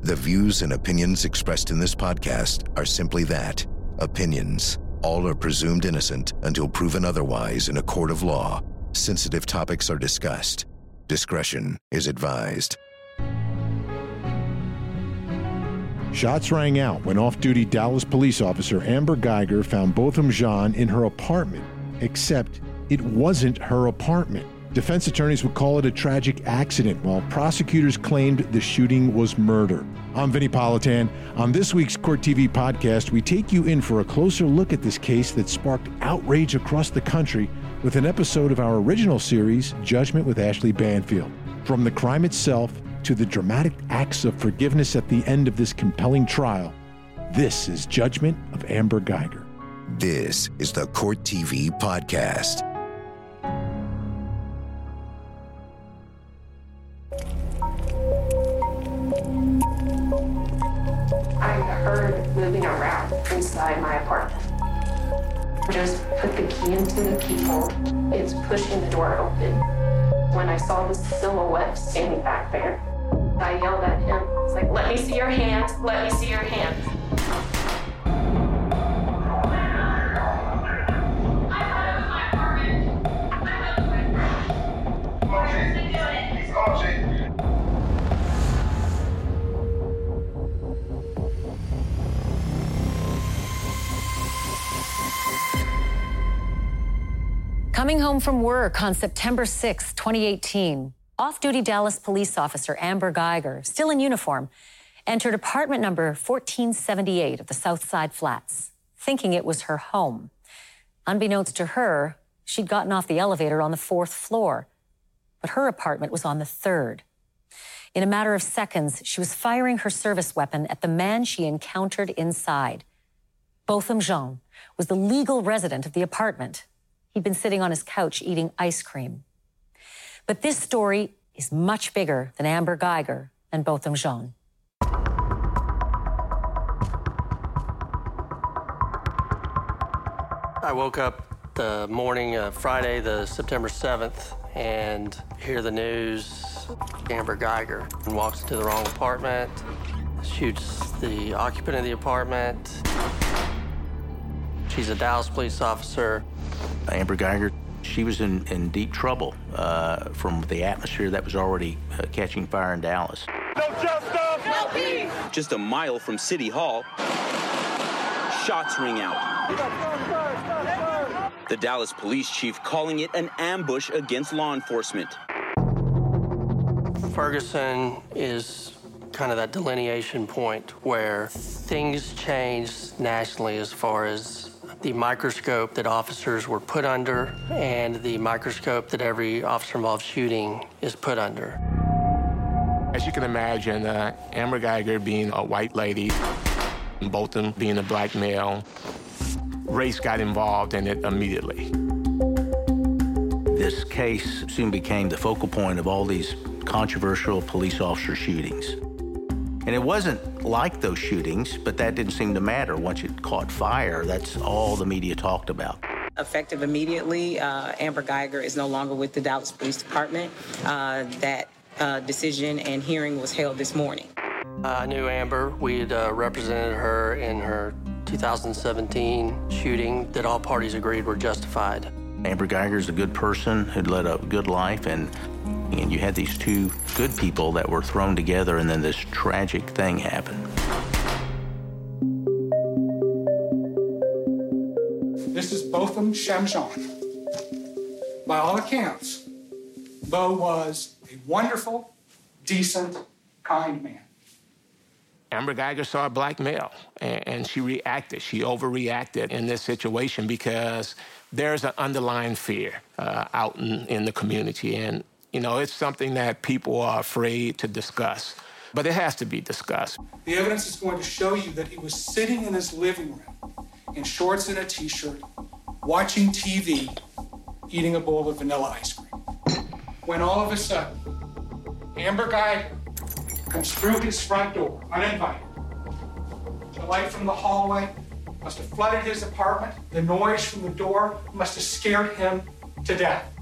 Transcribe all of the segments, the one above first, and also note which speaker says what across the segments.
Speaker 1: The views and opinions expressed in this podcast are simply that opinions. All are presumed innocent until proven otherwise in a court of law. Sensitive topics are discussed. Discretion is advised.
Speaker 2: Shots rang out when off duty Dallas police officer Amber Guyger found Botham Jean in her apartment, except it wasn't her apartment. Defense attorneys would call it a tragic accident, while prosecutors claimed the shooting was murder. I'm Vinnie Politan. On this week's Court TV podcast, we take you in for a closer look at this case that sparked outrage across the country with an episode of our original series, Judgment with Ashleigh Banfield. From the crime itself to the dramatic acts of forgiveness at the end of this compelling trial, this is Judgment of Amber Guyger.
Speaker 1: This is the Court TV podcast.
Speaker 3: Inside my apartment. Just put the key into the keyhole. It's pushing the door open. When I saw the silhouette standing back there, I yelled at him. It's like, let me see your hands. Let me see your hands.
Speaker 4: Coming home from work on September 6, 2018, off duty Dallas police officer Amber Guyger, still in uniform, entered apartment number 1478 of the South Side Flats, thinking it was her home. Unbeknownst to her, she'd gotten off the elevator on the fourth floor, but her apartment was on the third. In a matter of seconds, she was firing her service weapon at the man she encountered inside. Botham Jean was the legal resident of the apartment. He'd been sitting on his couch eating ice cream. But this story is much bigger than Amber Guyger and Botham Jean.
Speaker 5: I woke up the morning of Friday, the September 7th, and hear the news. Amber Guyger walks into the wrong apartment, shoots the occupant of the apartment. She's a Dallas police officer.
Speaker 6: Amber Guyger, she was in, in deep trouble uh, from the atmosphere that was already uh, catching fire in Dallas. No justice! No peace!
Speaker 7: Just a mile from City Hall, shots ring out. The Dallas police chief calling it an ambush against law enforcement.
Speaker 5: Ferguson is kind of that delineation point where things change nationally as far as the microscope that officers were put under and the microscope that every officer involved shooting is put under.
Speaker 8: As you can imagine, uh, Amber Guyger being a white lady, Botham being a black male, race got involved in it immediately.
Speaker 6: This case soon became the focal point of all these controversial police officer shootings. And it wasn't like those shootings, but that didn't seem to matter. Once it caught fire, that's all the media talked about.
Speaker 9: Effective immediately, uh, Amber Guyger is no longer with the Dallas Police Department. Uh, that uh, decision and hearing was held this morning.
Speaker 5: I knew Amber. We had uh, represented her in her 2017 shooting that all parties agreed were justified.
Speaker 6: Amber Guyger's a good person who'd led a good life, and and you had these two good people that were thrown together, and then this tragic thing happened.
Speaker 10: This is Botham Shamshan. By all accounts, Bo was a wonderful, decent, kind man.
Speaker 8: Amber Guyger saw a black male, and, and she reacted. She overreacted in this situation because there's an underlying fear uh, out in, in the community. And, you know, it's something that people are afraid to discuss. But it has to be discussed.
Speaker 10: The evidence is going to show you that he was sitting in his living room in shorts and a t shirt, watching TV, eating a bowl of vanilla ice cream. When all of a sudden, Amber Guyger comes through his front door, uninvited. The light from the hallway must have flooded his apartment. The noise from the door must have scared him to death.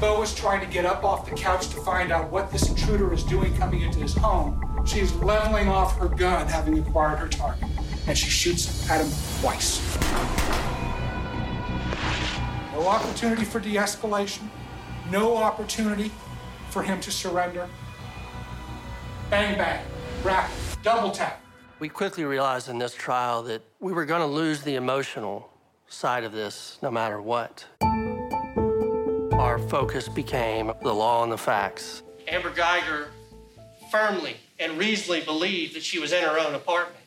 Speaker 10: Bo was trying to get up off the couch to find out what this intruder is doing coming into his home, She is leveling off her gun, having acquired her target, and she shoots at him twice. No opportunity for de escalation, no opportunity for him to surrender. Bang, bang, rapid, double tap.
Speaker 5: We quickly realized in this trial that we were going to lose the emotional side of this no matter what. Our focus became the law and the facts. Amber Guyger firmly and reasonably believed that she was in her own apartment.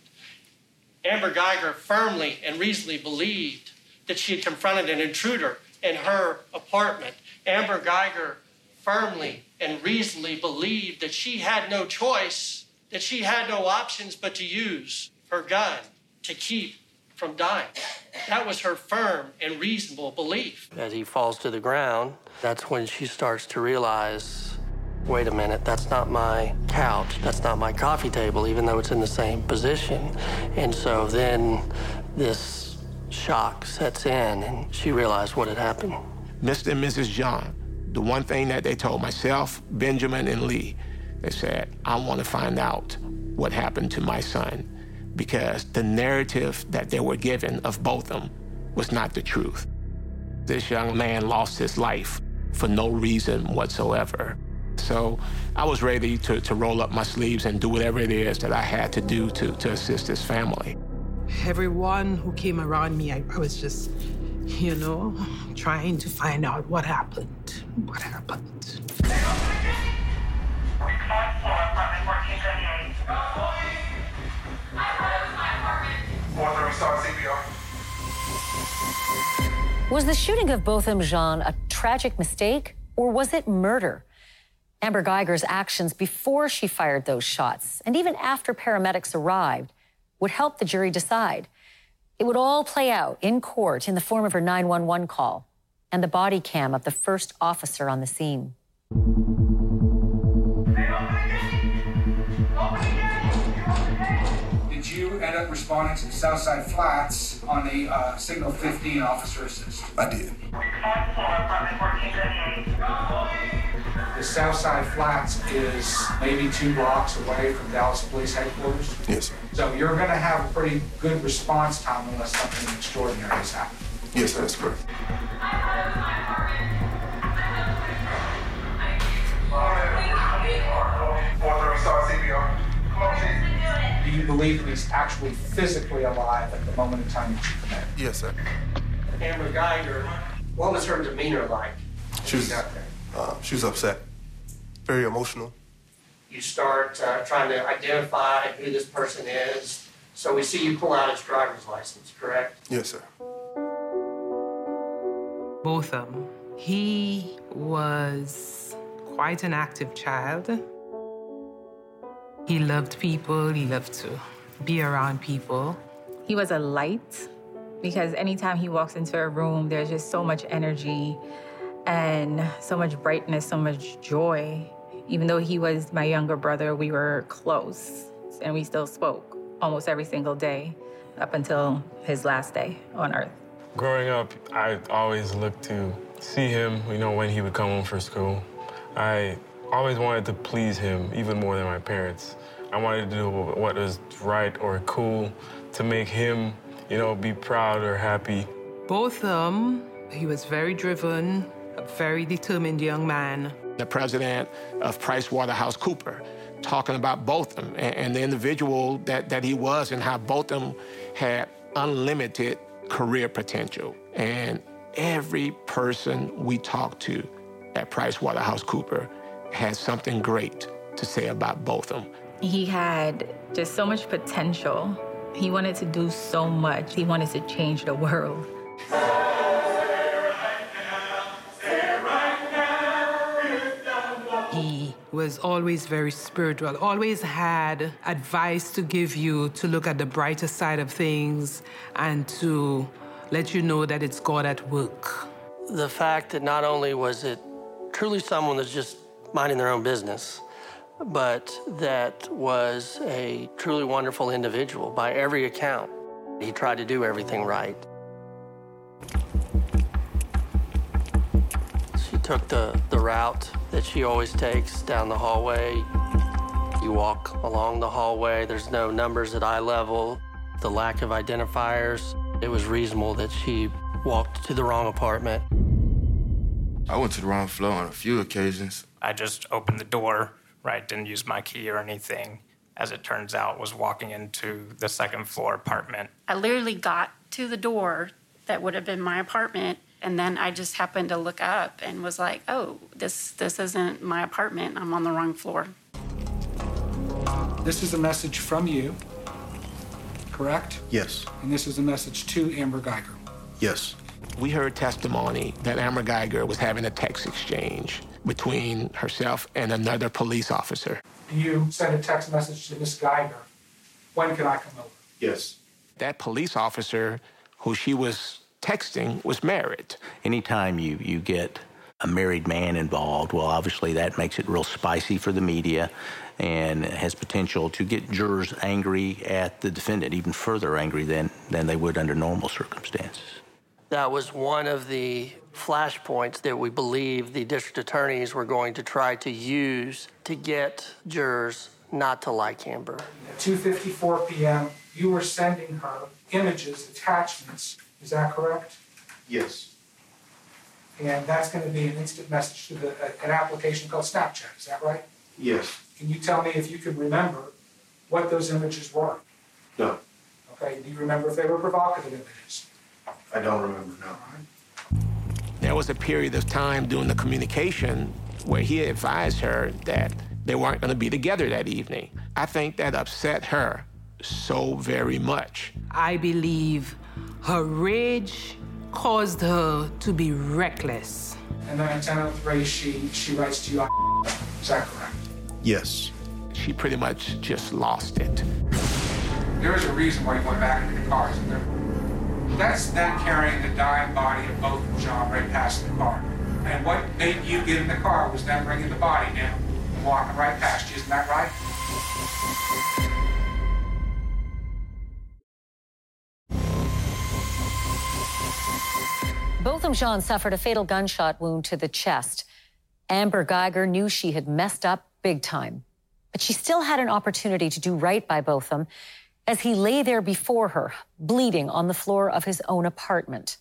Speaker 5: Amber Guyger firmly and reasonably believed that she had confronted an intruder in her apartment. Amber Guyger firmly and reasonably believed that she had no choice, that she had no options but to use her gun to keep from dying. That was her firm and reasonable belief. As he falls to the ground, that's when she starts to realize wait a minute, that's not my couch, that's not my coffee table, even though it's in the same position. And so then this shock sets in, and she realized what had happened.
Speaker 8: Mr. and Mrs. Jean, the one thing that they told myself, Benjamin, and Lee, they said, I want to find out what happened to my son because the narrative that they were given of Botham was not the truth. This young man lost his life for no reason whatsoever. So I was ready to, to roll up my sleeves and do whatever it is that I had to do to, to assist his family.
Speaker 11: Everyone who came around me, I, I was just, you know, trying to find out what happened. What happened.
Speaker 4: Was the shooting of Botham Jean a tragic mistake, or was it murder? Amber Guyger's actions before she fired those shots, and even after paramedics arrived, would help the jury decide. It would all play out in court in the form of her 911 call and the body cam of the first officer on the scene.
Speaker 10: You end up responding to the Southside Flats on the uh, Signal 15 officer assist?
Speaker 12: I did.
Speaker 10: The Southside Flats is maybe two blocks away from Dallas Police Headquarters.
Speaker 12: Yes, sir.
Speaker 10: So you're going to have a pretty good response time unless something extraordinary has happened.
Speaker 12: Yes, that's correct.
Speaker 10: Do you believe that he's actually physically alive at the moment in time that you met?
Speaker 12: Yes, sir.
Speaker 5: Amber Guyger, what was her demeanor like?
Speaker 12: She was,
Speaker 5: out there?
Speaker 12: uh, she was upset, very emotional.
Speaker 5: You start uh, trying to identify who this person is. So we see you pull out his driver's license, correct?
Speaker 12: Yes, sir.
Speaker 11: Botham. He was quite an active child. He loved people, he loved to be around people.
Speaker 13: He was a light because anytime he walks into a room, there's just so much energy and so much brightness, so much joy. Even though he was my younger brother, we were close and we still spoke almost every single day up until his last day on earth.
Speaker 14: Growing up, I always looked to see him, you know, when he would come home from school. I always wanted to please him even more than my parents. I wanted to do what was right or cool to make him, you know, be proud or happy.
Speaker 11: Botham, he was very driven, a very determined young man.
Speaker 8: The president of Price Waterhouse Cooper talking about Botham and, and the individual that, that he was and how Botham had unlimited career potential. And every person we talked to at Price Waterhouse Cooper had something great to say about Botham.
Speaker 13: He had just so much potential. He wanted to do so much. He wanted to change the world.
Speaker 11: He was always very spiritual, always had advice to give you to look at the brighter side of things and to let you know that it's God at work.
Speaker 5: The fact that not only was it truly someone that's just minding their own business, but that was a truly wonderful individual by every account. He tried to do everything right. She took the, the route that she always takes down the hallway. You You walk along the hallway, there's no numbers at eye level, the lack of identifiers. It was reasonable that she walked to the wrong apartment.
Speaker 12: I went to the wrong floor on a few occasions.
Speaker 15: I just opened the door, right? Didn't use my key or anything. As it turns out, was walking into the second floor apartment.
Speaker 16: I literally got to the door that would have been my apartment, and then I just happened to look up and was like, "Oh, this this isn't my apartment. I'm on the wrong floor."
Speaker 10: This is a message from you, correct?
Speaker 12: Yes.
Speaker 10: And this is a message to Amber Guyger.
Speaker 12: Yes.
Speaker 8: We heard testimony that Amber Guyger was having a text exchange between herself and another police officer.
Speaker 10: You sent a text message to Miss Guyger? When can I come over?
Speaker 12: Yes.
Speaker 8: That police officer who she was texting was married.
Speaker 6: Anytime you, you get a married man involved, well, obviously that makes it real spicy for the media and has potential to get jurors angry at the defendant, even further angry than, than they would under normal circumstances.
Speaker 5: That was one of the flashpoints that we believe the district attorneys were going to try to use to get jurors not to like Amber.
Speaker 10: At 2:54 p.m., you were sending her images, attachments. Is that correct?
Speaker 12: Yes.
Speaker 10: And that's going to be an instant message to the, uh, an application called Snapchat. Is that right?
Speaker 12: Yes.
Speaker 10: Can you tell me if you can remember what those images were?
Speaker 12: No.
Speaker 10: Okay. Do you remember if they were provocative images?
Speaker 12: I don't remember now.
Speaker 8: There was a period of time during the communication where he advised her that they weren't going to be together that evening. I think that upset her so very much.
Speaker 11: I believe her rage caused her to be reckless.
Speaker 10: And then at 10:03, she she writes to you. Is that correct?
Speaker 12: Yes.
Speaker 8: She pretty much just lost it.
Speaker 10: There is a reason why you went back into the car, isn't there? That's them carrying the dying body of Botham Jean right past the car. And what made you get in the car was them bringing the body down and walking right past you. Isn't that right?
Speaker 4: Botham Jean suffered a fatal gunshot wound to the chest. Amber Guyger knew she had messed up big time, but she still had an opportunity to do right by Botham as he lay there before her, bleeding on the floor of his own apartment.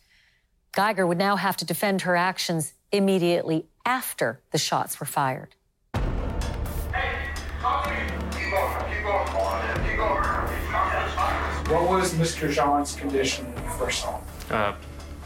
Speaker 4: Guyger would now have to defend her actions immediately after the shots were fired. Hey, copy people, people hurry up.
Speaker 10: What was Mr. Jean's condition when you first saw him?
Speaker 17: Uh,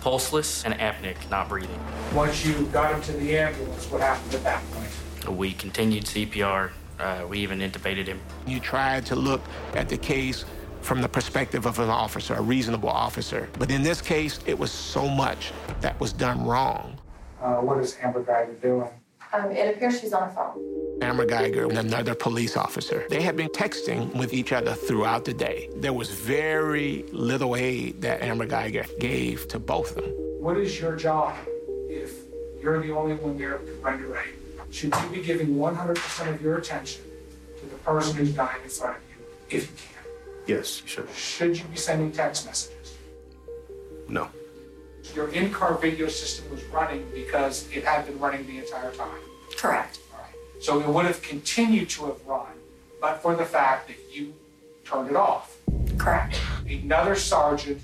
Speaker 17: pulseless and apneic, not breathing.
Speaker 10: Once you got him to the ambulance, what happened at that point?
Speaker 17: We continued CPR. Uh, we even intubated him.
Speaker 8: You tried to look at the case from the perspective of an officer, a reasonable officer. But in this case, it was so much that was done wrong.
Speaker 10: Uh, what is Amber Guyger doing?
Speaker 3: Um, it appears she's on a phone.
Speaker 8: Amber Guyger and another police officer. They had been texting with each other throughout the day. There was very little aid that Amber Guyger gave to Botham.
Speaker 10: What is your job if you're the only one there to render aid? Should you be giving 100% of your attention to the person who's dying in front of you, if you can?
Speaker 12: Yes, you should.
Speaker 10: Should you be sending text messages?
Speaker 12: No.
Speaker 10: Your in-car video system was running because it had been running the entire time.
Speaker 3: Correct. All right.
Speaker 10: So it would have continued to have run, but for the fact that you turned it off.
Speaker 3: Correct.
Speaker 10: Another sergeant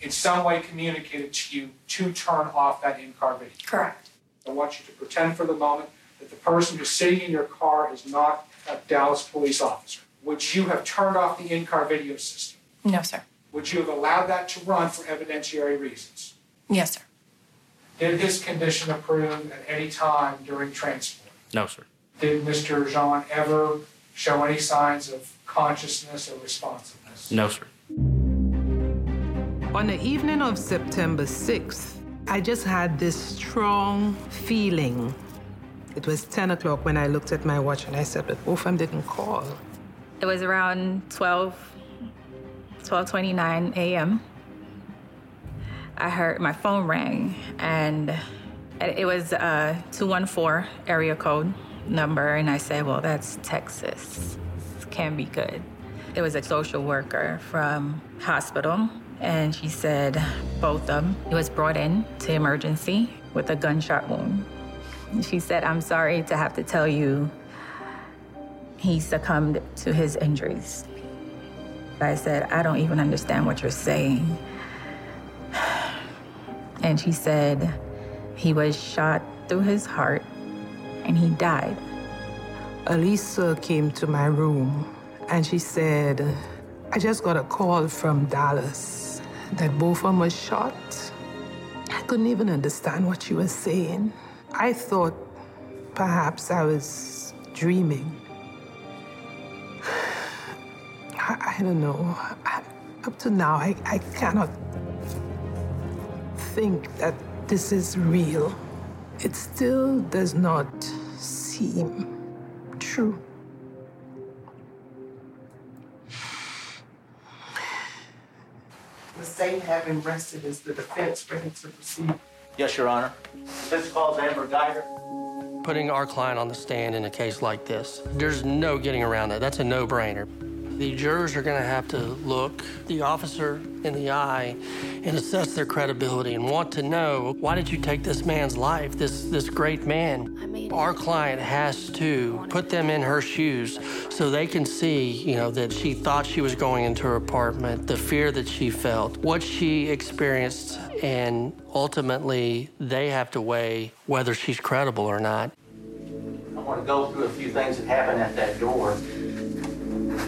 Speaker 10: in some way communicated to you to turn off that in-car video.
Speaker 3: Correct.
Speaker 10: I want you to pretend for the moment that the person who's sitting in your car is not a Dallas police officer. Would you have turned off the in-car video system?
Speaker 3: No, sir.
Speaker 10: Would you have allowed that to run for evidentiary reasons?
Speaker 3: Yes, sir.
Speaker 10: Did his condition improve at any time during transport?
Speaker 17: No, sir.
Speaker 10: Did Mr. Jean ever show any signs of consciousness or responsiveness?
Speaker 17: No, sir.
Speaker 11: On the evening of September 6th, I just had this strong feeling. It was 10 o'clock when I looked at my watch and I said, but Botham didn't call.
Speaker 13: It was around 12, 12.29 a.m. I heard my phone rang and it was a 214 area code number. And I said, well, that's Texas. This can't be good. It was a social worker from hospital. And she said Botham he was brought in to emergency with a gunshot wound. She said, I'm sorry to have to tell you he succumbed to his injuries. I said, I don't even understand what you're saying. And she said he was shot through his heart and he died.
Speaker 11: Elisa came to my room and she said, I just got a call from Dallas that Botham were shot. I couldn't even understand what she was saying. I thought perhaps I was dreaming. I, I don't know. I, up to now, I, I cannot think that this is real. It still does not seem true.
Speaker 18: The state having rested is the defense ready to proceed.
Speaker 6: Yes, Your Honor. This calls Amber Guyger.
Speaker 5: Putting our client on the stand in a case like this, there's no getting around that. That's a no-brainer. The jurors are going to have to look the officer in the eye and assess their credibility and want to know why did you take this man's life, this this great man. Our client has to put them in her shoes so they can see, you know, that she thought she was going into her apartment, the fear that she felt, what she experienced, and ultimately they have to weigh whether she's credible or not.
Speaker 6: I want to go through a few things that happened at that door.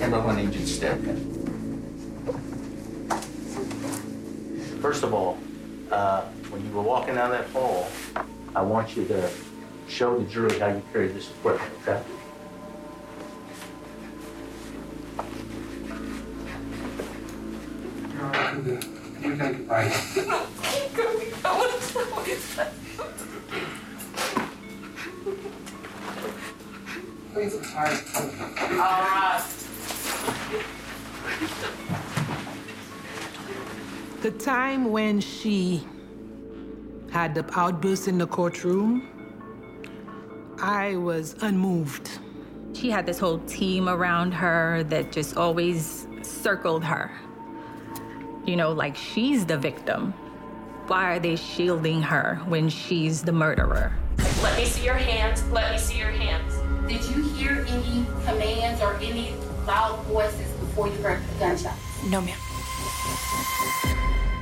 Speaker 6: And I'm going to step in. First of all, uh, when you were walking down that hall, I want you to show the jury how you carry this equipment, okay?
Speaker 18: We can by. Please, I'm sorry.
Speaker 16: All right.
Speaker 11: The time when she had the outburst in the courtroom, I was unmoved.
Speaker 13: She had this whole team around her that just always circled her. You know, like she's the victim. Why are they shielding her when she's the murderer?
Speaker 19: Let me see your hands. Let me see your hands. Did you hear any commands or any loud voices before you heard the gunshot?
Speaker 4: No, ma'am.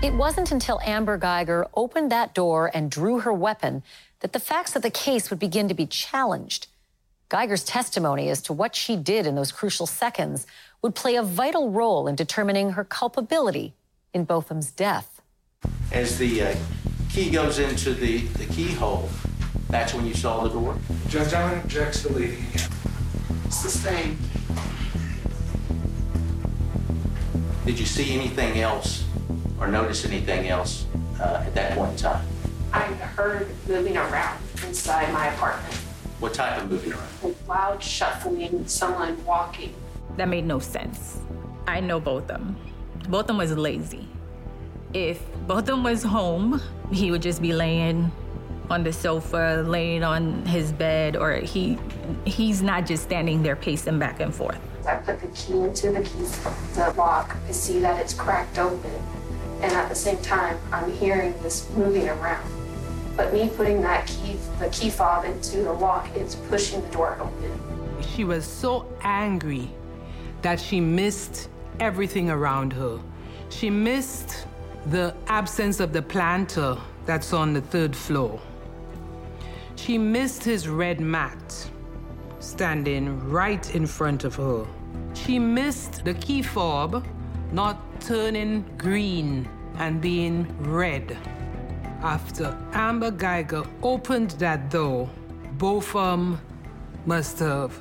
Speaker 4: It wasn't until Amber Guyger opened that door and drew her weapon that the facts of the case would begin to be challenged. Guyger's testimony as to what she did in those crucial seconds would play a vital role in determining her culpability in Botham's death.
Speaker 6: As the uh, key goes into the, the keyhole, that's when you saw the door?
Speaker 10: Judge Allen objects to leaving again.
Speaker 18: Sustained.
Speaker 6: Did you see anything else or notice anything else uh, at that point in time?
Speaker 3: I heard moving around inside my apartment.
Speaker 6: What type of moving around?
Speaker 3: Loud shuffling, someone walking.
Speaker 13: That made no sense. I know Botham. them was lazy. If Botham was home, he would just be laying on the sofa, laying on his bed, or he he's not just standing there pacing back and forth.
Speaker 3: I put the key into the key, the lock. I see that it's cracked open. And at the same time, I'm hearing this moving around. But me putting that key, the key fob into the lock, it's pushing the door open.
Speaker 11: She was so angry that she missed everything around her. She missed the absence of the planter that's on the third floor. She missed his red mat standing right in front of her. She missed the key fob not turning green and being red. After Amber Guyger opened that door, Botham must have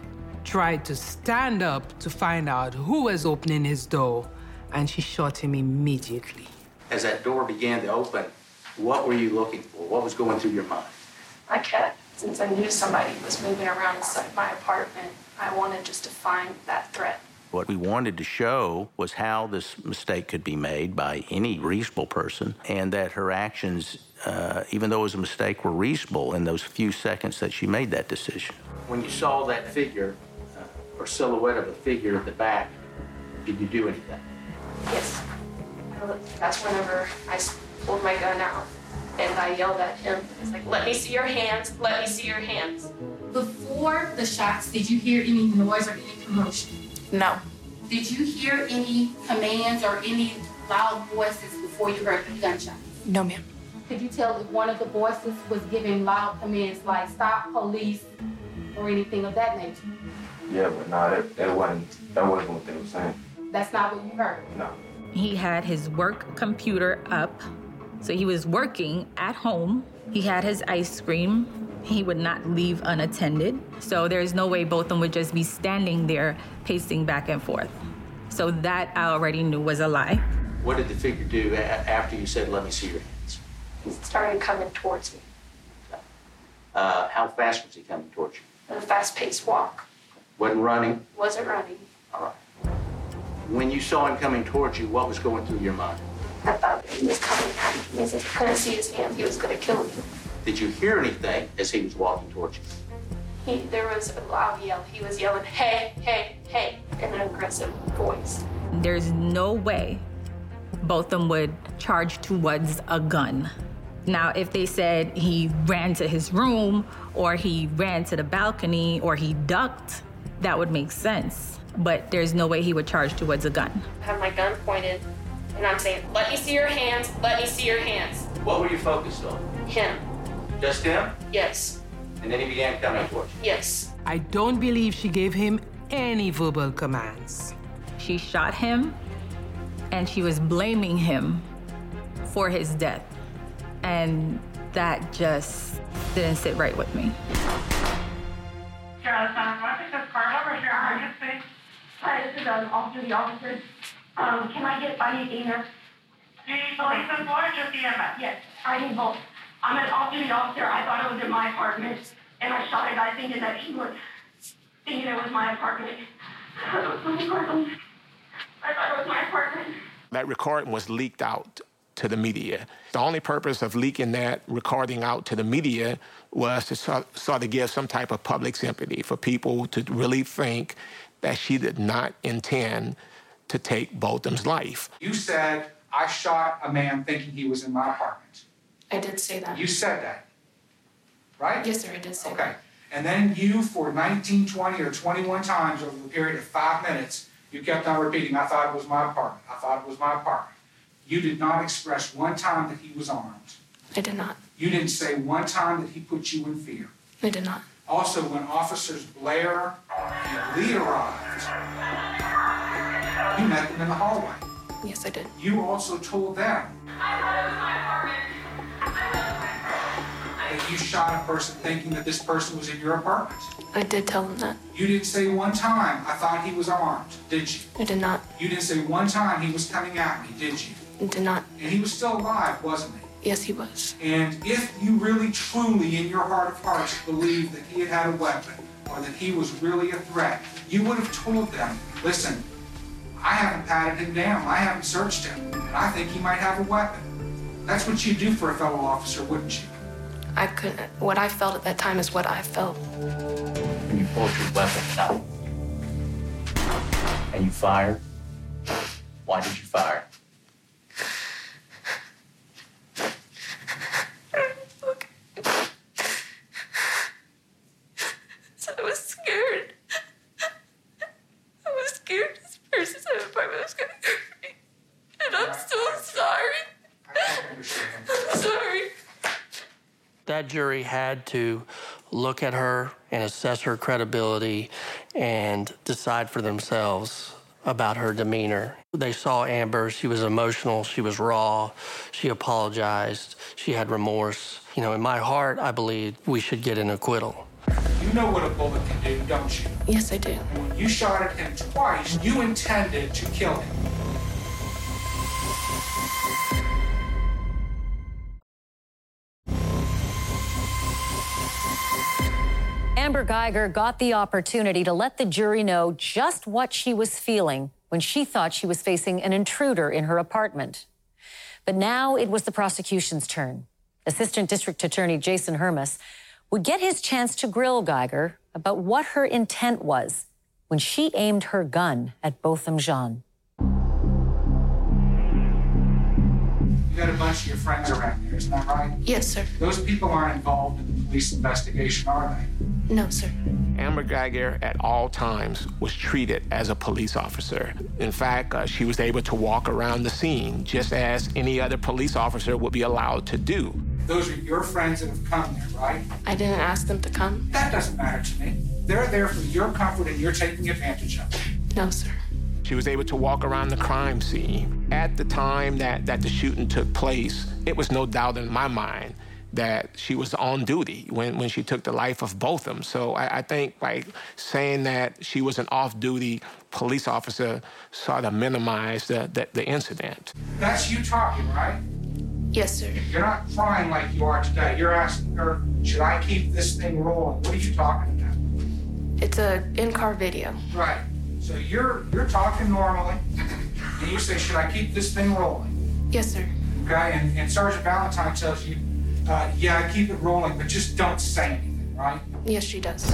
Speaker 11: tried to stand up to find out who was opening his door, and she shot him immediately.
Speaker 6: As that door began to open, what were you looking for? What was going through your mind?
Speaker 3: I kept, since I knew somebody was moving around inside my apartment, I wanted just to find that threat.
Speaker 6: What we wanted to show was how this mistake could be made by any reasonable person, and that her actions, uh, even though it was a mistake, were reasonable in those few seconds that she made that decision. When you saw that figure, uh, or silhouette of a figure at the back, did you do anything?
Speaker 3: Yes. That's whenever I pulled my gun out and I yelled at him. It's like,
Speaker 19: Let me see your hands. Let me see your hands. Before the shots, did you hear any noise or any commotion?
Speaker 16: No.
Speaker 19: Did you hear any commands or any loud voices before you heard the gunshot?
Speaker 16: No, ma'am.
Speaker 19: Could you tell if one of the voices was giving loud commands like stop police or anything of that nature?
Speaker 12: Yeah, but nah, that, that wasn't that wasn't what they were saying.
Speaker 19: That's not what you heard.
Speaker 12: No.
Speaker 13: He had his work computer up, so he was working at home. He had his ice cream. He would not leave unattended. So there's no way Botham would just be standing there pacing back and forth. So that I already knew was a lie.
Speaker 6: What did the figure do a- after you said, let me see your hands?
Speaker 3: He started coming towards me
Speaker 6: Uh, how fast was he coming towards you?
Speaker 3: a fast-paced walk.
Speaker 6: Wasn't running?
Speaker 3: Wasn't running. All right.
Speaker 6: When you saw him coming towards you, what was going through your mind?
Speaker 3: I thought he was coming at me. As if I couldn't see his hand, he was going to kill me.
Speaker 6: Did you hear anything as he was walking towards you?
Speaker 3: He, there was a loud yell. He was yelling, hey, hey, hey, in an aggressive voice.
Speaker 13: There's no way Botham would charge towards a gun. Now, if they said he ran to his room or he ran to the balcony or he ducked, that would make sense. But there's no way he would charge towards a gun.
Speaker 3: I have my gun pointed, and I'm saying, let me see your hands, let me see your hands.
Speaker 6: What were you focused on?
Speaker 3: Him,
Speaker 6: Just him?
Speaker 3: yes,
Speaker 6: And then he began coming towards you.
Speaker 3: yes.
Speaker 11: I don't believe she gave him any verbal commands.
Speaker 13: She shot him and she was blaming him for his death. And that just didn't sit right with me.
Speaker 20: Charlotte Center, I think that's Carla over here, emergency. Hi, this is an off-duty officer. Um, can I get, I need EMS. Do you need police and fire, or just EMS? Yes, I need both. I'm an off-duty officer, I thought it was in my apartment, and I shot a guy thinking that he was, thinking it was my apartment. I thought it was my apartment.
Speaker 8: That recording was leaked out to the media. The only purpose of leaking that recording out to the media was to sort, sort of give some type of public sympathy for people to really think that she did not intend to take Botham's life.
Speaker 10: You said, I shot a man thinking he was in my apartment.
Speaker 3: I did say that.
Speaker 10: You said that, right?
Speaker 3: Yes, sir, I did say that.
Speaker 10: Okay.
Speaker 3: that.
Speaker 10: And then you, for 19, 20, or 21 times over the period of five minutes, you kept on repeating, I thought it was my apartment. I thought it was my apartment. You did not express one time that he was armed.
Speaker 3: I did not.
Speaker 10: You didn't say one time that he put you in fear.
Speaker 3: I did not.
Speaker 10: Also, when officers Blair and Lee arrived, you met them in the hallway.
Speaker 3: Yes, I did.
Speaker 10: You also told them that you shot a person thinking that this person was in your apartment.
Speaker 3: I did tell them that.
Speaker 10: You didn't say one time, I thought he was armed, did you?
Speaker 3: I did not.
Speaker 10: You didn't say one time he was coming at me, did you?
Speaker 3: I did not.
Speaker 10: And he was still alive, wasn't he?
Speaker 3: Yes, he was.
Speaker 10: And if you really truly in your heart of hearts believed that he had had a weapon or that he was really a threat, you would have told them, listen, I haven't patted him down, I haven't searched him, and I think he might have a weapon. That's what you'd do for a fellow officer, wouldn't you?
Speaker 3: I couldn't. What I felt at that time is what I felt.
Speaker 6: When you pulled your weapon out and you fired, why did you fire?
Speaker 3: I was scared. I was scared this person's apartment was gonna hurt me. And I'm so sorry. I'm sorry.
Speaker 5: That jury had to look at her and assess her credibility and decide for themselves about her demeanor. They saw Amber, she was emotional, she was raw, she apologized, she had remorse. You know, in my heart, I believe we should get an acquittal.
Speaker 10: You know what a bullet can do, don't you?
Speaker 3: Yes, I do.
Speaker 10: You shot at him twice, you intended to kill him.
Speaker 4: Amber Guyger got the opportunity to let the jury know just what she was feeling when she thought she was facing an intruder in her apartment. But now it was the prosecution's turn. Assistant District Attorney Jason Hermus would get his chance to grill Guyger about what her intent was when she aimed her gun at Botham Jean.
Speaker 10: You got a bunch of your friends around here, isn't that right?
Speaker 3: Yes, sir.
Speaker 10: Those people aren't involved in the police investigation, are they?
Speaker 3: No, sir.
Speaker 8: Amber Guyger at all times was treated as a police officer. In fact, uh, she was able to walk around the scene just as any other police officer would be allowed to do.
Speaker 10: Those are your friends that have come there, right?
Speaker 3: I didn't ask them to come.
Speaker 10: That doesn't matter to me. They're there for your comfort and you're taking advantage of it.
Speaker 3: No, sir.
Speaker 8: She was able to walk around the crime scene. At the time that, that the shooting took place, it was no doubt in my mind that she was on duty when, when she took the life of Botham. So I, I think like saying that she was an off-duty police officer sort of minimized the, the, the incident.
Speaker 10: That's you talking, right?
Speaker 3: Yes, sir.
Speaker 10: You're not crying like you are today. You're asking her, should I keep this thing rolling? What are you talking about?
Speaker 3: It's a in-car video.
Speaker 10: Right. So you're you're talking normally, and you say, should I keep this thing rolling?
Speaker 3: Yes, sir.
Speaker 10: Okay, and, and Sergeant Valentine tells you, uh, yeah, keep it rolling, but just don't say anything, right?
Speaker 3: Yes, she does.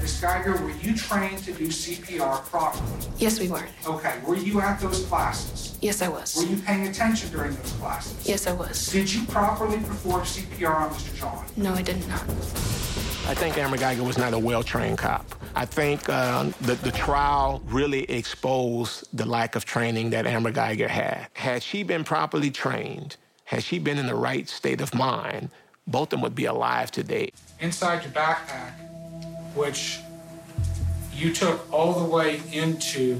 Speaker 10: Miss Guyger, were you trained to do CPR properly?
Speaker 3: Yes, we were.
Speaker 10: Okay, were you at those classes?
Speaker 3: Yes, I was.
Speaker 10: Were you paying attention during those classes?
Speaker 3: Yes, I was.
Speaker 10: Did you properly perform CPR on Mr. Jean?
Speaker 3: No, I did not.
Speaker 8: I think Amber Guyger was not a well-trained cop. I think uh, the, the trial really exposed the lack of training that Amber Guyger had. Had she been properly trained, had she been in the right state of mind, Botham would be alive today.
Speaker 10: Inside your backpack, which you took all the way into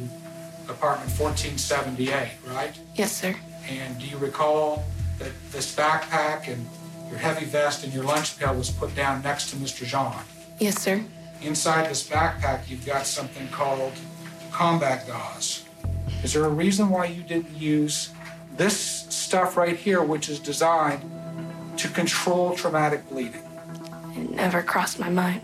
Speaker 10: apartment 1478, right?
Speaker 3: Yes, sir.
Speaker 10: And do you recall that this backpack and your heavy vest and your lunch pail was put down next to Mr. Jean?
Speaker 3: Yes, sir.
Speaker 10: Inside this backpack, you've got something called combat gauze. Is there a reason why you didn't use this stuff right here, which is designed to control traumatic bleeding?
Speaker 3: It never crossed my mind.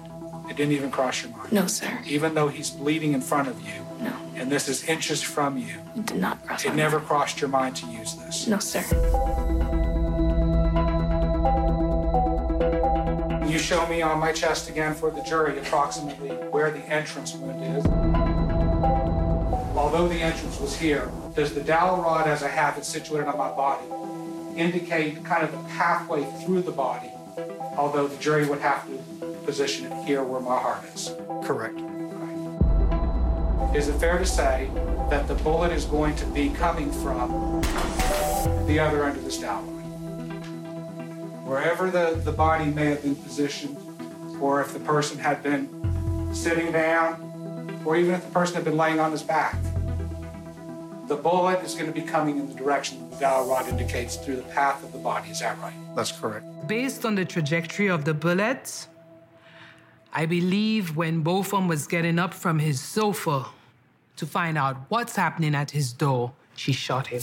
Speaker 10: It didn't even cross your mind.
Speaker 3: No, sir.
Speaker 10: Even though he's bleeding in front of you.
Speaker 3: No.
Speaker 10: And this is inches from you.
Speaker 3: It did not cross
Speaker 10: It
Speaker 3: my
Speaker 10: never crossed your mind to use this.
Speaker 3: No, sir.
Speaker 10: You show me on my chest again for the jury approximately where the entrance wound is? Although the entrance was here, does the dowel rod as I have it situated on my body indicate kind of the pathway through the body? Although the jury would have to position it here where my heart is.
Speaker 5: Correct.
Speaker 10: Is it fair to say that the bullet is going to be coming from the other end of this dowel rod? Wherever the, the body may have been positioned, or if the person had been sitting down, or even if the person had been laying on his back, the bullet is going to be coming in the direction the dowel rod indicates through the path of the body. Is that right?
Speaker 5: That's correct.
Speaker 11: Based on the trajectory of the bullets, I believe when Botham was getting up from his sofa to find out what's happening at his door, she shot him.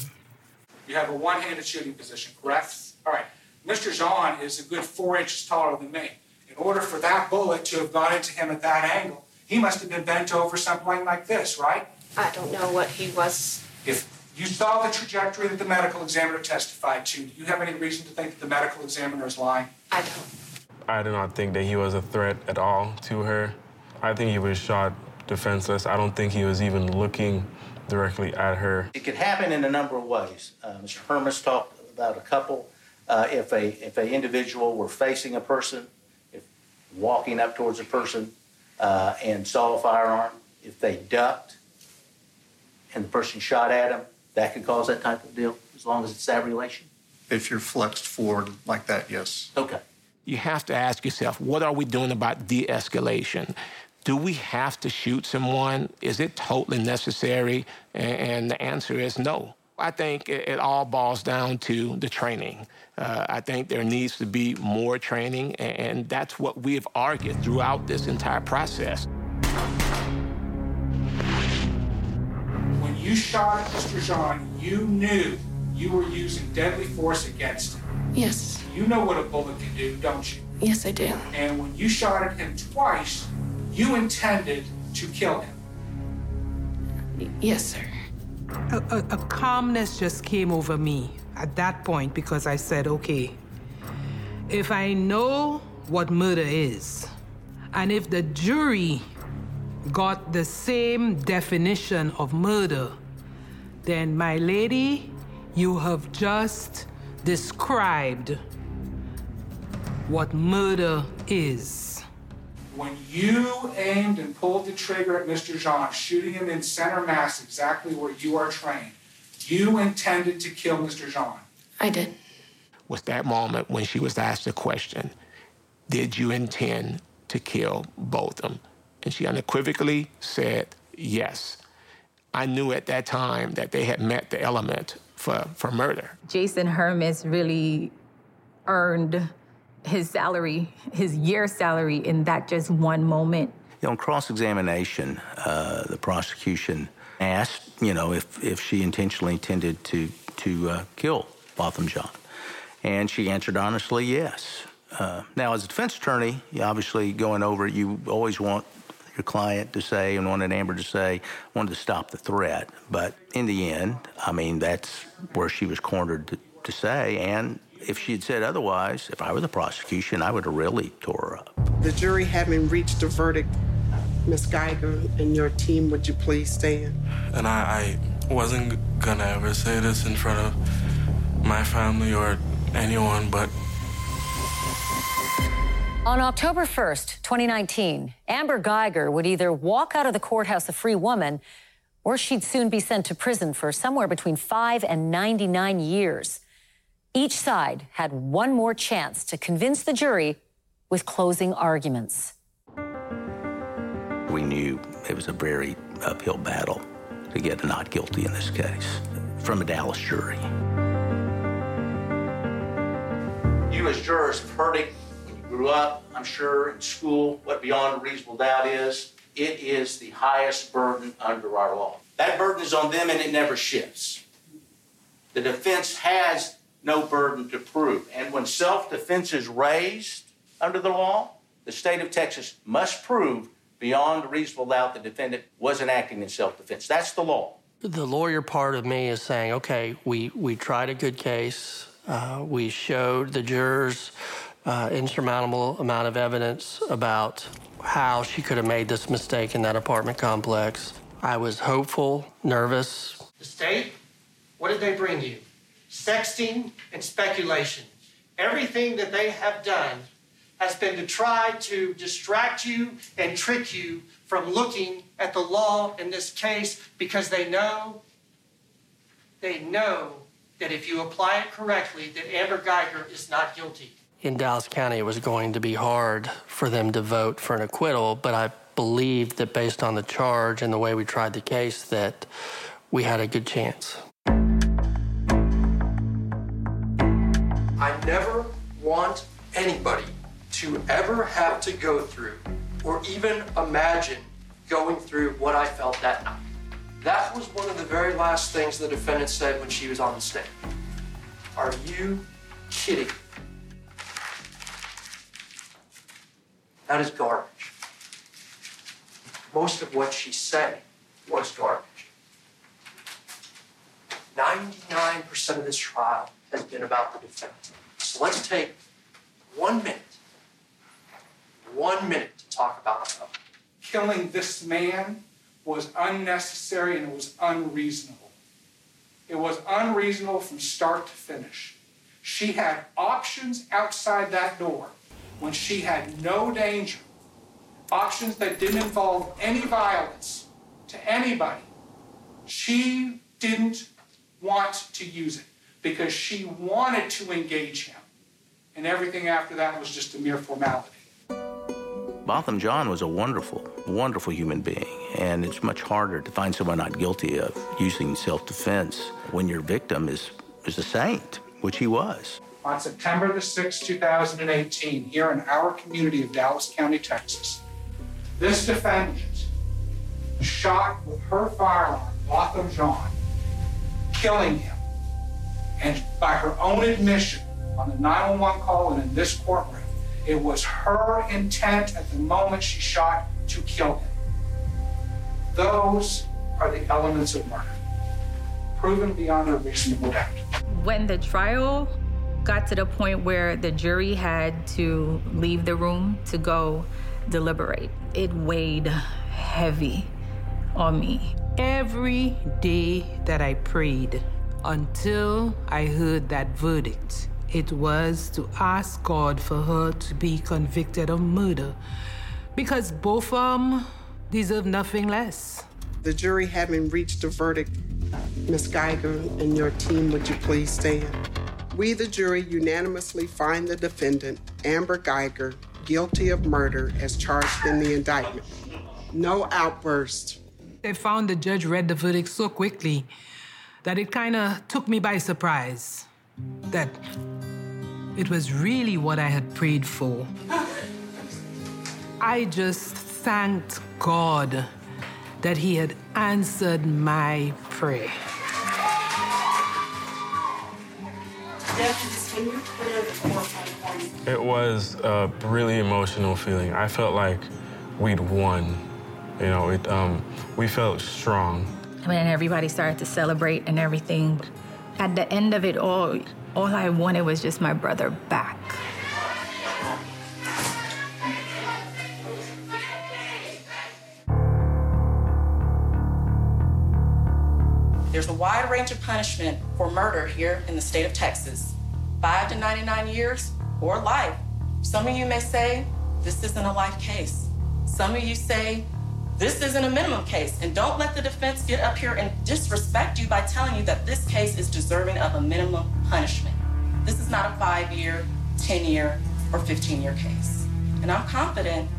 Speaker 10: You have a one-handed shooting position, correct? All right. Mr. Jean is a good four inches taller than me. In order for that bullet to have gone into him at that angle, he must have been bent over something like this, right?
Speaker 3: I don't know what he was.
Speaker 10: If you saw the trajectory that the medical examiner testified to, do you have any reason to think that the medical examiner is lying?
Speaker 3: I don't.
Speaker 14: I do not think that he was a threat at all to her. I think he was shot defenseless. I don't think he was even looking directly at her.
Speaker 6: It could happen in a number of ways. Uh, Mr. Hermus talked about a couple. Uh, if a if an individual were facing a person, if walking up towards a person uh, and saw a firearm, if they ducked and the person shot at them, that could cause that type of deal, as long as it's that relation.
Speaker 5: If you're flexed forward like that, yes.
Speaker 6: Okay.
Speaker 8: You have to ask yourself, what are we doing about de escalation? Do we have to shoot someone? Is it totally necessary? And, the answer is no. I think it, all boils down to the training. Uh, I think there needs to be more training, and, that's what we have argued throughout this entire process.
Speaker 10: When you shot Mr. Jean, you knew you were using deadly force against him.
Speaker 3: Yes.
Speaker 10: You know what a bullet can do, don't you?
Speaker 3: Yes, I do.
Speaker 10: And when you shot at him twice, you intended to kill him.
Speaker 3: Yes, sir.
Speaker 11: A, a, a calmness just came over me at that point because I said, okay, if I know what murder is, and if the jury got the same definition of murder, then, my lady, you have just described what murder is.
Speaker 10: When you aimed and pulled the trigger at Mr. Jean, shooting him in center mass, exactly where you are trained, you intended to kill Mr. Jean.
Speaker 16: I did.
Speaker 8: Was that moment when she was asked the question, Did you intend to kill Botham? And she unequivocally said, Yes. I knew at that time that they had met the element for, for murder.
Speaker 13: Jason Hermus really earned his salary, his year salary, in that just one moment.
Speaker 6: You know, on cross examination, uh, the prosecution asked, you know, if, if she intentionally intended to, to uh, kill Botham Jean. And she answered honestly, yes. Uh, now, as a defense attorney, obviously going over it, you always want your client to say and wanted Amber to say, wanted to stop the threat. But in the end, I mean, that's where she was cornered to, to say. And if she had said otherwise, if I were the prosecution, I would have really tore her up.
Speaker 18: The jury having reached a verdict, Ms. Guyger and your team, would you please stand?
Speaker 14: And I, I wasn't gonna ever say this in front of my family or anyone, but
Speaker 4: On October 1st, 2019, Amber Guyger would either walk out of the courthouse a free woman or she'd soon be sent to prison for somewhere between 5 and 99 years. Each side had one more chance to convince the jury with closing arguments.
Speaker 6: We knew it was a very uphill battle to get a not guilty in this case from a Dallas jury.
Speaker 21: You as jurors have grew up, I'm sure, in school, what beyond a reasonable doubt is. It is the highest burden under our law. That burden is on them and it never shifts. The defense has no burden to prove. And when self defense is raised under the law, the state of Texas must prove beyond reasonable doubt the defendant wasn't acting in self defense. That's the law.
Speaker 5: The lawyer part of me is saying, okay, we, we tried a good case. Uh, we showed the jurors uh, insurmountable amount of evidence about how she could have made this mistake in that apartment complex. I was hopeful, nervous.
Speaker 22: The state, what did they bring you? Sexting and speculation. Everything that they have done has been to try to distract you and trick you from looking at the law in this case because they know, they know that if you apply it correctly, that Amber Guyger is not guilty.
Speaker 5: In Dallas County, it was going to be hard for them to vote for an acquittal, but I believed that based on the charge and the way we tried the case, that we had a good chance.
Speaker 23: I never want anybody to ever have to go through or even imagine going through what I felt that night. That was one of the very last things the defendant said when she was on the stand. Are you kidding? That is garbage. Most of what she said was garbage. 99% of this trial has been about the defendant. So let's take one minute, one minute to talk about them.
Speaker 10: Killing this man was unnecessary and it was unreasonable. It was unreasonable from start to finish. She had options outside that door when she had no danger, options that didn't involve any violence to anybody. She didn't want to use it because she wanted to engage him. And everything after that was just a mere formality.
Speaker 6: Botham Jean was a wonderful, wonderful human being, and it's much harder to find someone not guilty of using self-defense when your victim is, is a saint, which he was.
Speaker 10: On September the 6th, 2018, here in our community of Dallas County, Texas, this defendant shot with her firearm Botham Jean, killing him. And by her own admission on the 911 call and in this courtroom, it was her intent at the moment she shot to kill him. Those are the elements of murder, proven beyond a reasonable doubt.
Speaker 13: When the trial got to the point where the jury had to leave the room to go deliberate, it weighed heavy on me.
Speaker 11: Every day that I prayed until I heard that verdict, it was to ask God for her to be convicted of murder because both of them deserve nothing less.
Speaker 18: The jury having reached a verdict, Ms. Guyger and your team, would you please stand? We, the jury, unanimously find the defendant, Amber Guyger, guilty of murder as charged in the indictment. No outburst.
Speaker 11: They found the judge read the verdict so quickly that it kind of took me by surprise. That it was really what I had prayed for. I just thanked God that He had answered my prayer.
Speaker 14: It was a really emotional feeling. I felt like we'd won. You know, it, um, we felt strong.
Speaker 13: I mean, everybody started to celebrate and everything. At the end of it all, all I wanted was just my brother back.
Speaker 9: There's a wide range of punishment for murder here in the state of Texas 5 to 99 years or life. Some of you may say, this isn't a life case. Some of you say, this isn't a minimum case. And don't let the defense get up here and disrespect you by telling you that this case is deserving of a minimum punishment. This is not a five year, 10 year, or 15 year case. And I'm confident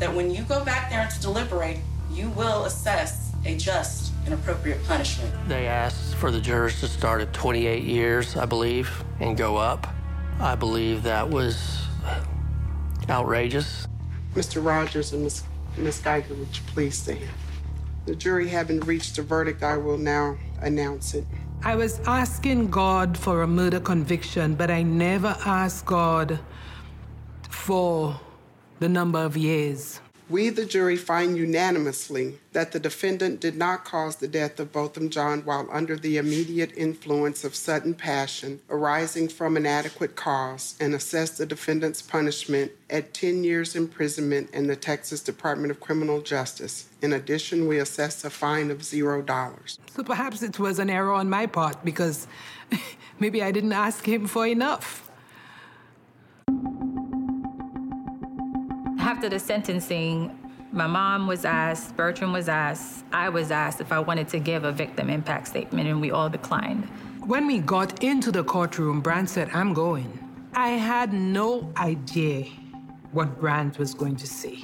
Speaker 9: that when you go back there to deliberate, you will assess a just and appropriate punishment.
Speaker 5: They asked for the jurors to start at 28 years, I believe, and go up. I believe that was outrageous.
Speaker 18: Mr. Rogers and Ms. Ms. Guyger, would you please stand? The jury having reached a verdict, I will now announce it.
Speaker 11: I was asking God for a murder conviction, but I never asked God for the number of years.
Speaker 18: We, the jury, find unanimously that the defendant did not cause the death of Botham Jean while under the immediate influence of sudden passion arising from an adequate cause and assess the defendant's punishment at 10 years imprisonment in the Texas Department of Criminal Justice. In addition, we assess a fine of $0.
Speaker 11: So perhaps it was an error on my part because maybe I didn't ask him for enough.
Speaker 13: After the sentencing, my mom was asked, Bertrum was asked, I was asked if I wanted to give a victim impact statement, and we all declined.
Speaker 11: When we got into the courtroom, Brandt said, I'm going. I had no idea what Brandt was going to say.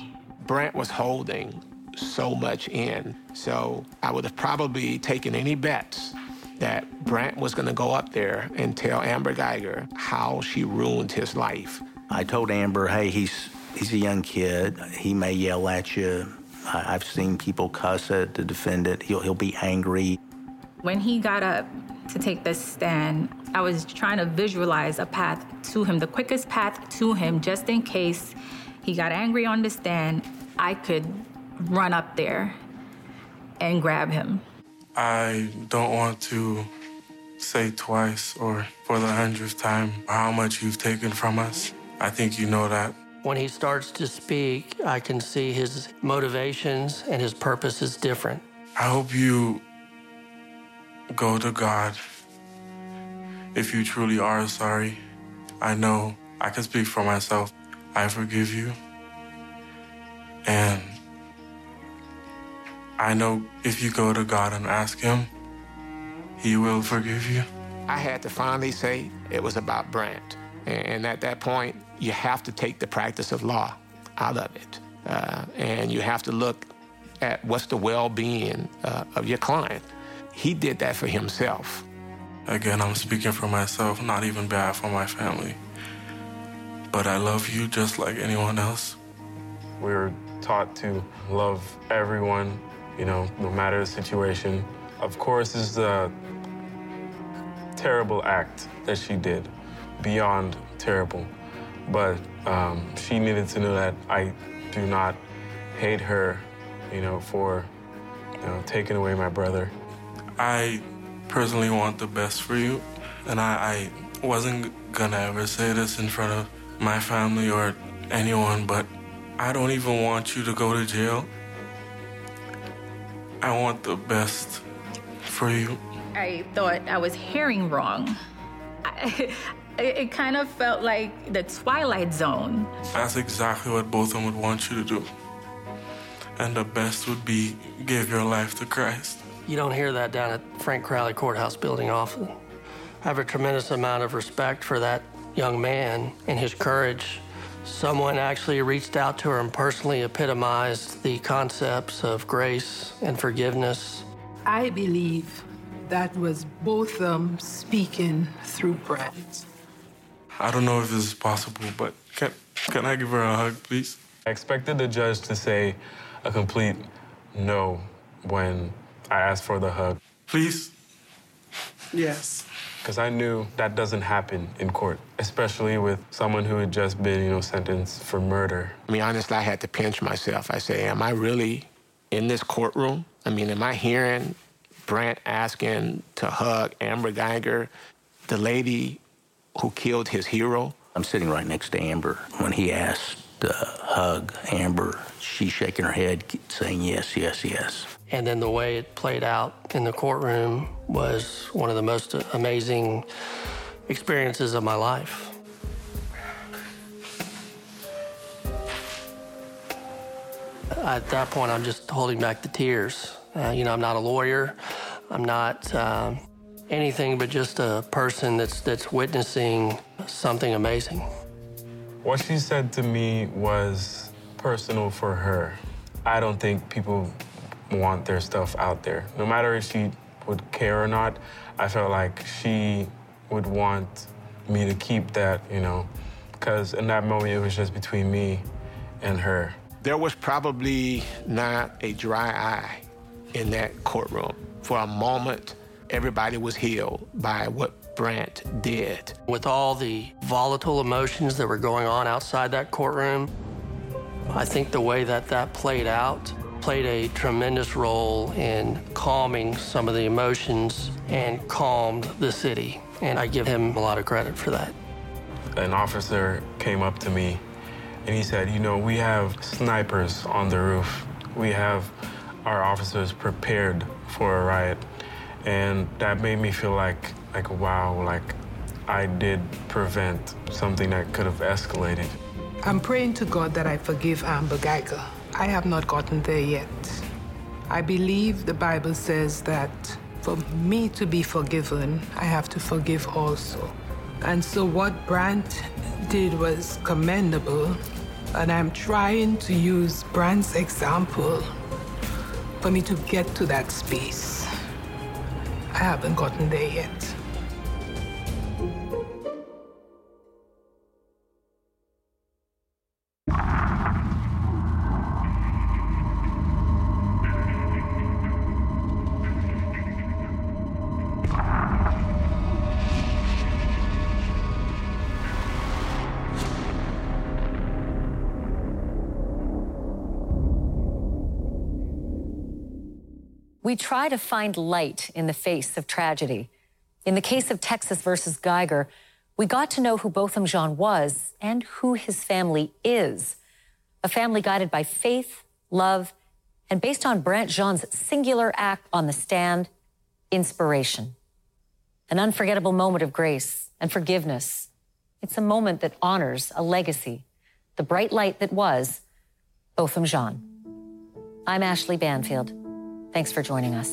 Speaker 8: Brandt was holding so much in, so I would have probably taken any bets that Brandt was going to go up there and tell Amber Guyger how she ruined his life.
Speaker 6: I told Amber, hey, he's he's a young kid. He may yell at you. I, have seen people cuss at the defendant. He'll he'll be angry.
Speaker 13: When he got up to take the stand, I was trying to visualize a path to him, the quickest path to him, just in case he got angry on the stand. I could run up there and grab him.
Speaker 14: I don't want to say twice or for the hundredth time how much you've taken from us. I think you know that.
Speaker 5: When he starts to speak, I can see his motivations and his purpose is different.
Speaker 14: I hope you go to God if you truly are sorry. I know I can speak for myself. I forgive you. And I know if you go to God and ask Him, He will forgive you.
Speaker 8: I had to finally say it was about Brandt. And at that point, you have to take the practice of law out of it. Uh, and you have to look at what's the well being uh, of your client. He did that for himself.
Speaker 14: Again, I'm speaking for myself, not even bad for my family. But I love you just like anyone else. We're taught to love everyone, you know, no matter the situation. Of course, it's a terrible act that she did, beyond terrible. But um, she needed to know that I do not hate her, you know, for you know, taking away my brother. I personally want the best for you, and I, I wasn't gonna ever say this in front of my family or anyone, but I don't even want you to go to jail. I want the best for you.
Speaker 13: I thought I was hearing wrong. I, It, it kind of felt like the Twilight Zone.
Speaker 14: That's exactly what Botham would want you to do. And the best would be give your life to Christ.
Speaker 5: You don't hear that down at Frank Crowley Courthouse building often. I have a tremendous amount of respect for that young man and his courage. Someone actually reached out to her and personally epitomized the concepts of grace and forgiveness.
Speaker 11: I believe that was Botham speaking through Brent.
Speaker 14: I don't know if this is possible, but can, can I give her a hug, please? I expected the judge to say a complete no when I asked for the hug. Please?
Speaker 18: Yes.
Speaker 14: Because I knew that doesn't happen in court, especially with someone who had just been, you know, sentenced for murder.
Speaker 8: I mean, honestly, I had to pinch myself. I say, am I really in this courtroom? I mean, am I hearing Brent asking to hug Amber Guyger, the lady who killed his hero?
Speaker 6: I'm sitting right next to Amber when he asked to hug Amber. She's shaking her head, saying yes, yes, yes.
Speaker 5: And then the way it played out in the courtroom was one of the most amazing experiences of my life. At that point, I'm just holding back the tears. Uh, you know, I'm not a lawyer. I'm not uh, anything but just a person that's that's witnessing something amazing.
Speaker 14: What she said to me was personal for her. I don't think people want their stuff out there. No matter if she would care or not, I felt like she would want me to keep that, you know, because in that moment it was just between me and her.
Speaker 8: There was probably not a dry eye in that courtroom. For a moment, everybody was healed by what Brent did.
Speaker 5: With all the volatile emotions that were going on outside that courtroom, I think the way that that played out played a tremendous role in calming some of the emotions and calmed the city. And I give him a lot of credit for that.
Speaker 14: An officer came up to me and he said, You know, we have snipers on the roof. We have our officers prepared for a riot. And that made me feel like, like, wow, like I did prevent something that could have escalated.
Speaker 11: I'm praying to God that I forgive Amber Guyger I have not gotten there yet. I believe the Bible says that for me to be forgiven, I have to forgive also. And so what Brandt did was commendable, and I'm trying to use Brandt's example for me to get to that space. I haven't gotten there yet.
Speaker 4: We try to find light in the face of tragedy. In the case of Texas versus Guyger, we got to know who Botham Jean was and who his family is. A family guided by faith, love, and based on Brandt Jean's singular act on the stand, inspiration. An unforgettable moment of grace and forgiveness. It's a moment that honors a legacy, the bright light that was Botham Jean. I'm Ashleigh Banfield. Thanks for joining us.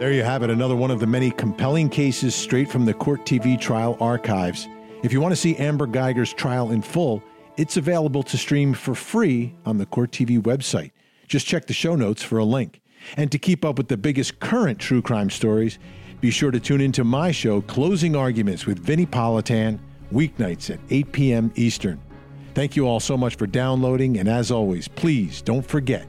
Speaker 2: There you have it, another one of the many compelling cases straight from the Court TV trial archives. If you want to see Amber Guyger's trial in full, it's available to stream for free on the Court TV website. Just check the show notes for a link. And to keep up with the biggest current true crime stories, be sure to tune into my show, Closing Arguments with Vinnie Politan, weeknights at 8 p.m. Eastern. Thank you all so much for downloading, and as always, please don't forget